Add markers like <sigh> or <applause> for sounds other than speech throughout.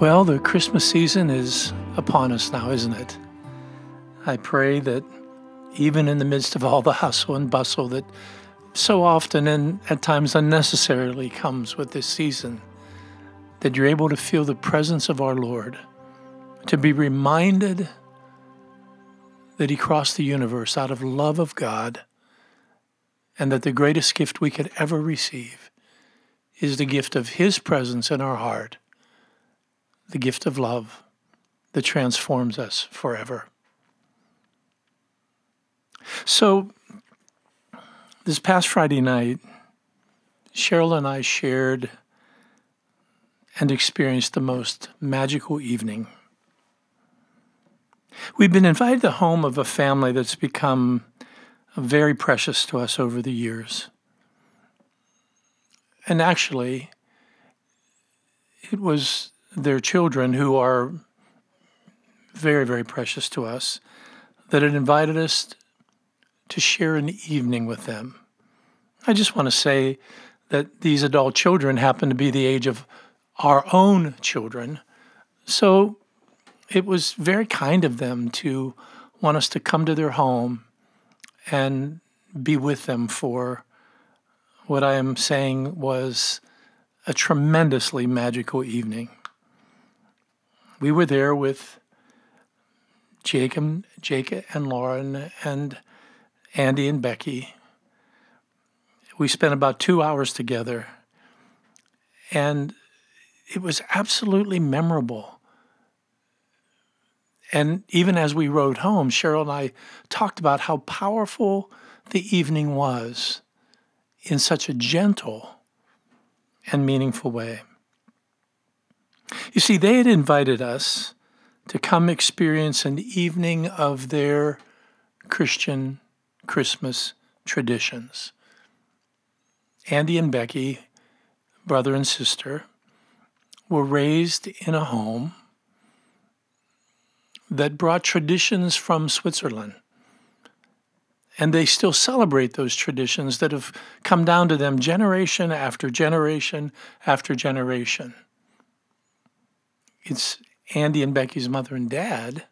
Well, the Christmas season is upon us now, isn't it? I pray that even in the midst of all the hustle and bustle that so often and at times unnecessarily comes with this season, that you're able to feel the presence of our Lord, to be reminded that He crossed the universe out of love of God, and that the greatest gift we could ever receive is the gift of His presence in our heart the gift of love that transforms us forever. So, this past Friday night, Cheryl and I shared and experienced the most magical evening. We've been invited to the home of a family that's become very precious to us over the years. And actually, it was their children who are very, very precious to us that had invited us to share an evening with them. I just want to say that these adult children happen to be the age of our own children. So it was very kind of them to want us to come to their home and be with them for what I am saying was a tremendously magical evening we were there with Jacob, Jacob and Lauren and Andy and Becky. We spent about two hours together, and it was absolutely memorable. And even as we rode home, Cheryl and I talked about how powerful the evening was in such a gentle and meaningful way. You see, they had invited us to come experience an evening of their Christian Christmas traditions. Andy and Becky, brother and sister, were raised in a home that brought traditions from Switzerland. And they still celebrate those traditions that have come down to them generation after generation after generation it's Andy and Becky's mother and dad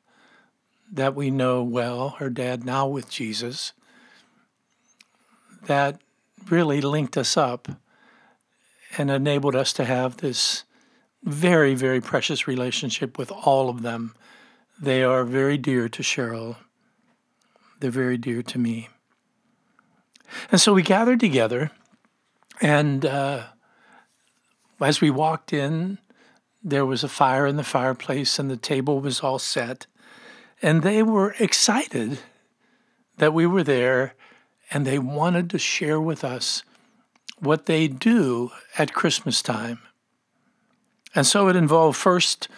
that we know well, her dad now with Jesus, that really linked us up and enabled us to have this very, very precious relationship with all of them. They are very dear to Cheryl. They're very dear to me. And so we gathered together, and uh, as we walked in, there was a fire in the fireplace and the table was all set. And they were excited that we were there and they wanted to share with us what they do at Christmas time. And so it involved first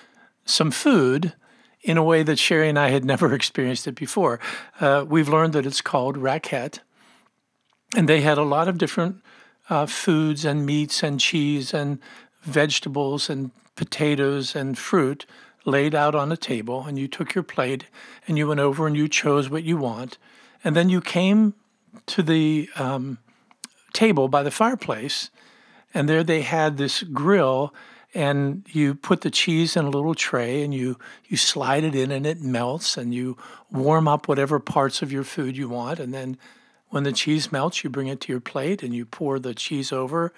some food in a way that Sherry and I had <laughs> never experienced it before. Uh, we've learned that it's called raclette. And they had a lot of different uh, foods and meats and cheese and vegetables and potatoes and fruit laid out on a table, and you took your plate and you went over and you chose what you want. And then you came to the um, table by the fireplace, and there they had this grill and you put the cheese in a little tray and you you slide it in and it melts and you warm up whatever parts of your food you want and then when the cheese melts you bring it to your plate and you pour the cheese over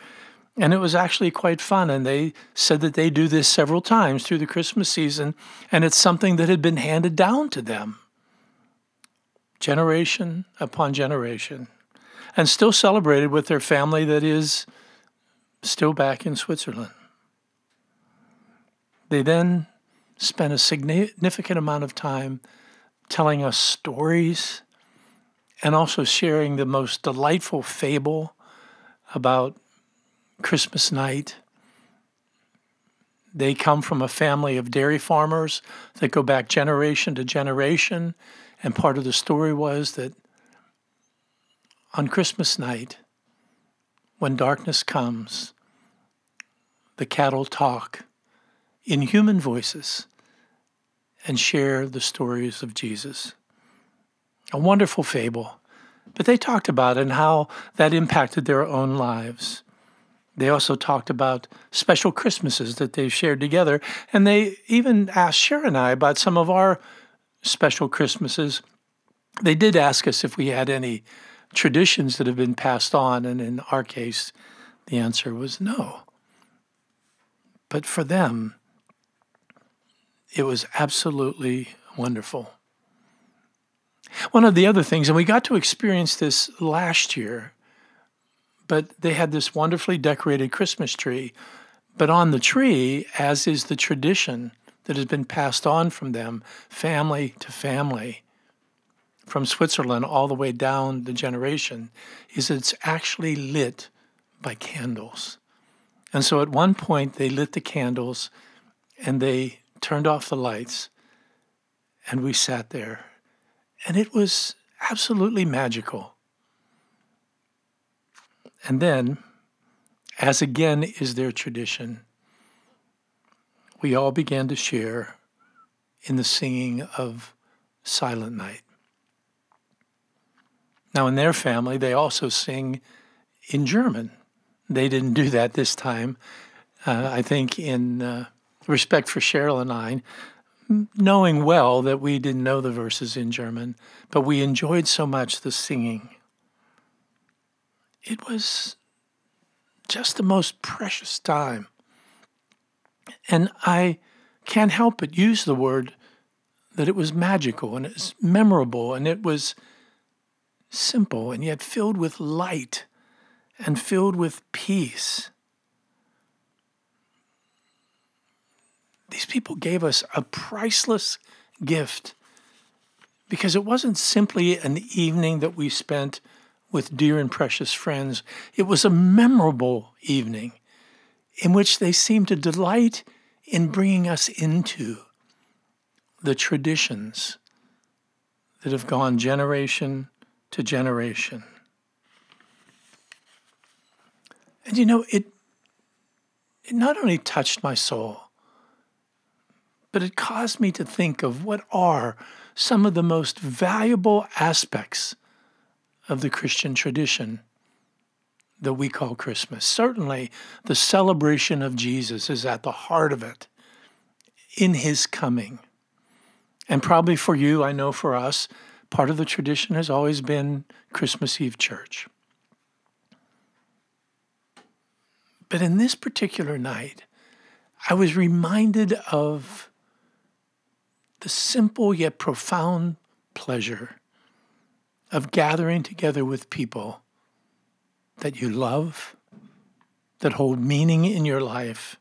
and it was actually quite fun. And they said that they do this several times through the Christmas season. And it's something that had been handed down to them generation upon generation and still celebrated with their family that is still back in Switzerland. They then spent a significant amount of time telling us stories and also sharing the most delightful fable about Christmas night. They come from a family of dairy farmers that go back generation to generation. And part of the story was that on Christmas night, when darkness comes, the cattle talk in human voices and share the stories of Jesus. A wonderful fable. But they talked about it and how that impacted their own lives They also talked about special Christmases that they've shared together. And they even asked Cher and I about some of our special Christmases. They did ask us if we had any traditions that have been passed on. And in our case, the answer was no. But for them, it was absolutely wonderful. One of the other things, and we got to experience this last year, but they had this wonderfully decorated Christmas tree. But on the tree, as is the tradition that has been passed on from them, family to family, from Switzerland all the way down the generation, is it's actually lit by candles. And so at one point, they lit the candles and they turned off the lights, and we sat there and it was absolutely magical. And then, as again is their tradition, we all began to share in the singing of Silent Night. Now, in their family, they also sing in German. They didn't do that this time. Uh, I think, in uh, respect for Cheryl and I, knowing well that we didn't know the verses in German, but we enjoyed so much the singing. It was just the most precious time. And I can't help but use the word that it was magical and it was memorable and it was simple and yet filled with light and filled with peace. these people gave us a priceless gift because it wasn't simply an evening that we spent with dear and precious friends. It was a memorable evening in which they seemed to delight in bringing us into the traditions that have gone generation to generation. And you know, it, it not only touched my soul, but it caused me to think of what are some of the most valuable aspects of the Christian tradition that we call Christmas. Certainly, the celebration of Jesus is at the heart of it in his coming. And probably for you, I know for us, part of the tradition has always been Christmas Eve church. But in this particular night, I was reminded of the simple yet profound pleasure of gathering together with people that you love, that hold meaning in your life,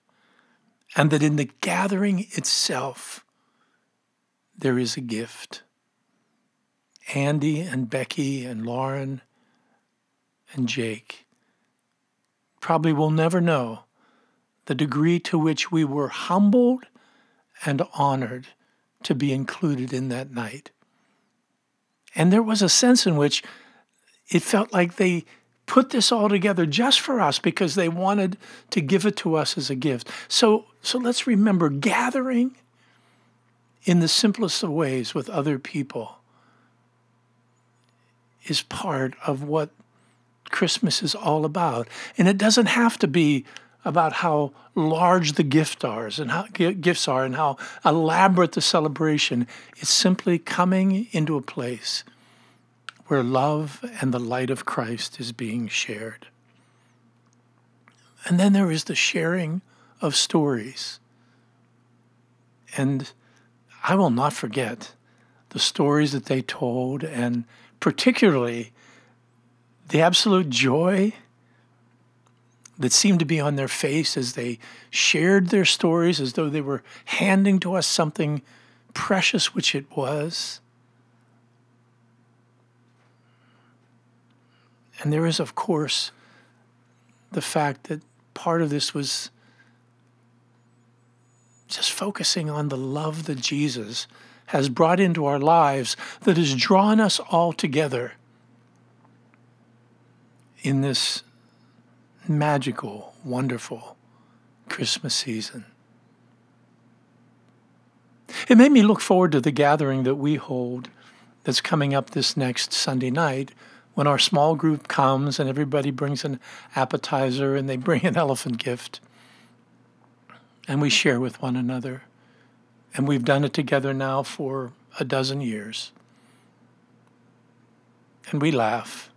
and that in the gathering itself, there is a gift. Andy and Becky and Lauren and Jake probably will never know the degree to which we were humbled and honored to be included in that night. And there was a sense in which it felt like they put this all together just for us because they wanted to give it to us as a gift. So, so let's remember gathering in the simplest of ways with other people is part of what Christmas is all about. And it doesn't have to be about how large the gift are and how gifts are and how elaborate the celebration. It's simply coming into a place where love and the light of Christ is being shared. And then there is the sharing of stories. And I will not forget the stories that they told, and particularly the absolute joy that seemed to be on their face as they shared their stories as though they were handing to us something precious, which it was. And there is, of course, the fact that part of this was just focusing on the love that Jesus has brought into our lives that has drawn us all together in this magical, wonderful Christmas season. It made me look forward to the gathering that we hold that's coming up this next Sunday night when our small group comes and everybody brings an appetizer and they bring an <laughs> elephant gift and we share with one another. And we've done it together now for a dozen years. And we laugh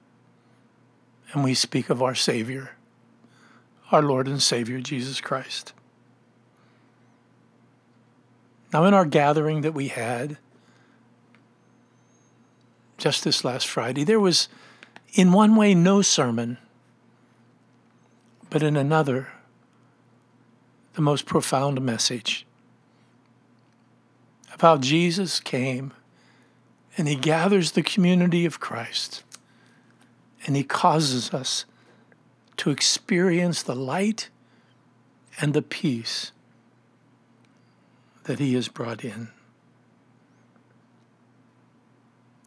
and we speak of our Savior, our Lord and Savior, Jesus Christ. Now, in our gathering that we had just this last Friday, there was, in one way, no sermon, but in another, the most profound message of how Jesus came and he gathers the community of Christ and he causes us to experience the light and the peace that he has brought in.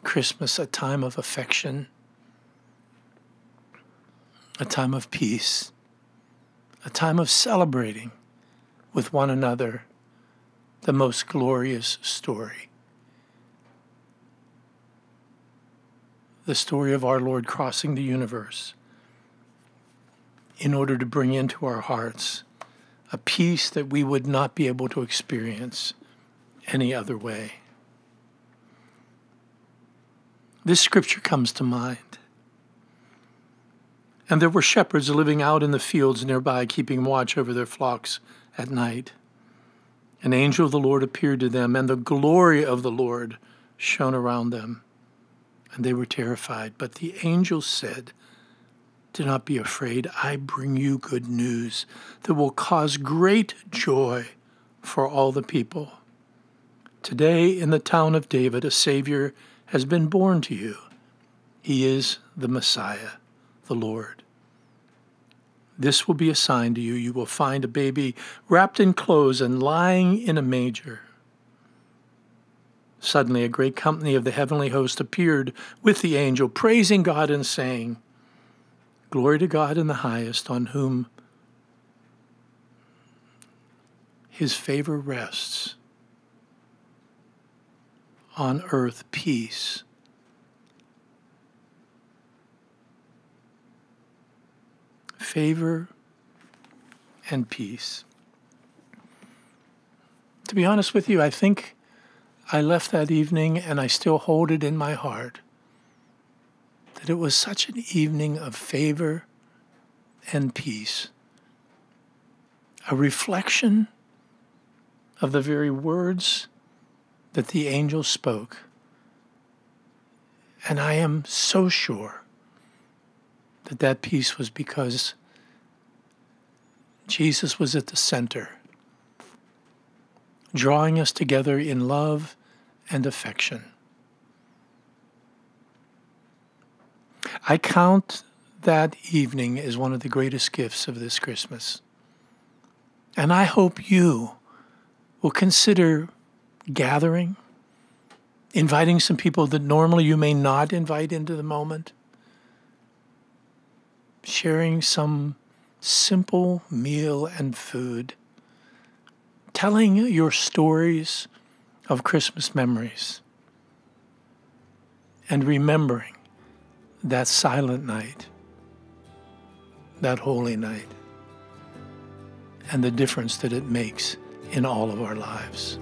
Christmas, a time of affection, a time of peace, a time of celebrating with one another the most glorious story. The story of our Lord crossing the universe in order to bring into our hearts a peace that we would not be able to experience any other way. This scripture comes to mind. And there were shepherds living out in the fields nearby, keeping watch over their flocks at night. An angel of the Lord appeared to them, and the glory of the Lord shone around them. And they were terrified. But the angel said, Do not be afraid. I bring you good news that will cause great joy for all the people. Today, in the town of David, a Savior has been born to you. He is the Messiah, the Lord. This will be a sign to you. You will find a baby wrapped in clothes and lying in a manger. Suddenly, a great company of the heavenly host appeared with the angel, praising God and saying, Glory to God in the highest, on whom his favor rests. On earth, peace favor and peace. To be honest with you, I think I left that evening and I still hold it in my heart that it was such an evening of favor and peace, a reflection of the very words that the angel spoke. And I am so sure that that peace was because Jesus was at the center, drawing us together in love and affection. I count that evening as one of the greatest gifts of this Christmas. And I hope you will consider gathering, inviting some people that normally you may not invite into the moment, sharing some simple meal and food, telling your stories of Christmas memories, and remembering that silent night, that holy night, and the difference that it makes in all of our lives.